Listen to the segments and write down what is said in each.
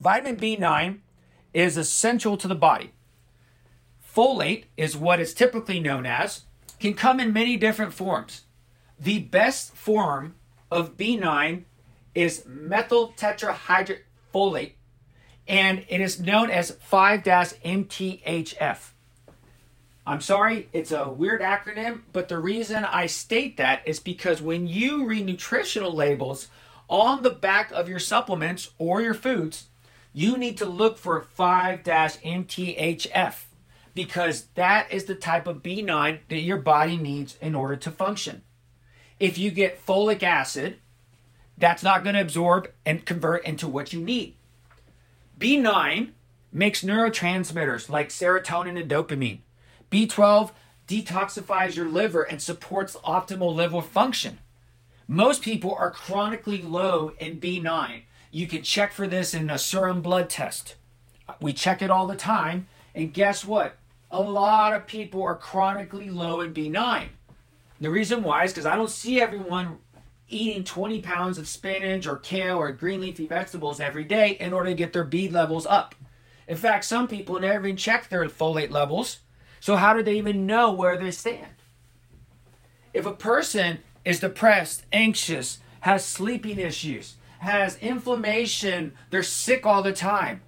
Vitamin B9 is essential to the body. Folate is what it's typically known as, can come in many different forms. The best form of B9 is methyl tetrahydrofolate, and it is known as 5 MTHF. I'm sorry, it's a weird acronym, but the reason I state that is because when you read nutritional labels on the back of your supplements or your foods, you need to look for 5 MTHF because that is the type of B9 that your body needs in order to function. If you get folic acid, that's not going to absorb and convert into what you need. B9 makes neurotransmitters like serotonin and dopamine. B12 detoxifies your liver and supports optimal liver function. Most people are chronically low in B9. You can check for this in a serum blood test. We check it all the time, and guess what? A lot of people are chronically low in B9. The reason why is because I don't see everyone eating 20 pounds of spinach or kale or green leafy vegetables every day in order to get their B levels up. In fact, some people never even check their folate levels so, how do they even know where they stand? If a person is depressed, anxious, has sleeping issues, has inflammation, they're sick all the time,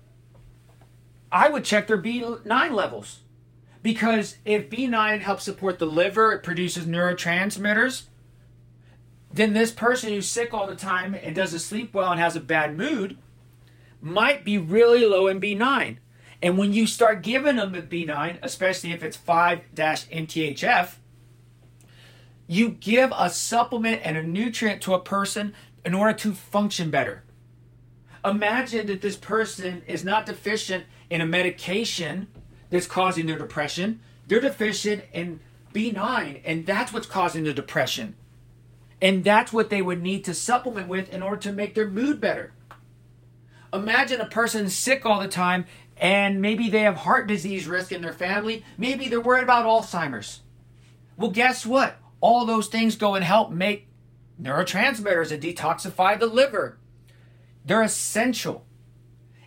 I would check their B9 levels. Because if B9 helps support the liver, it produces neurotransmitters, then this person who's sick all the time and doesn't sleep well and has a bad mood might be really low in B9. And when you start giving them a B9, especially if it's 5 MTHF, you give a supplement and a nutrient to a person in order to function better. Imagine that this person is not deficient in a medication that's causing their depression, they're deficient in B9, and that's what's causing the depression. And that's what they would need to supplement with in order to make their mood better. Imagine a person sick all the time and maybe they have heart disease risk in their family. Maybe they're worried about Alzheimer's. Well, guess what? All those things go and help make neurotransmitters and detoxify the liver. They're essential.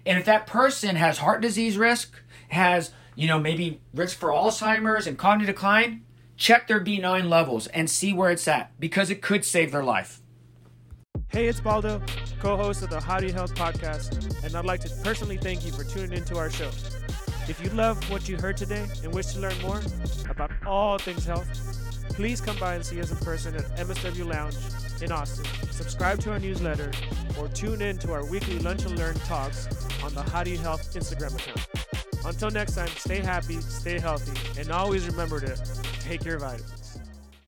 And if that person has heart disease risk, has, you know, maybe risk for Alzheimer's and cognitive decline, check their B9 levels and see where it's at because it could save their life. Hey, it's Baldo, co host of the How Health podcast, and I'd like to personally thank you for tuning into our show. If you love what you heard today and wish to learn more about all things health, please come by and see us in person at MSW Lounge in Austin. Subscribe to our newsletter or tune in to our weekly Lunch and Learn talks on the How Do You Health Instagram account. Until next time, stay happy, stay healthy, and always remember to take your vitamins.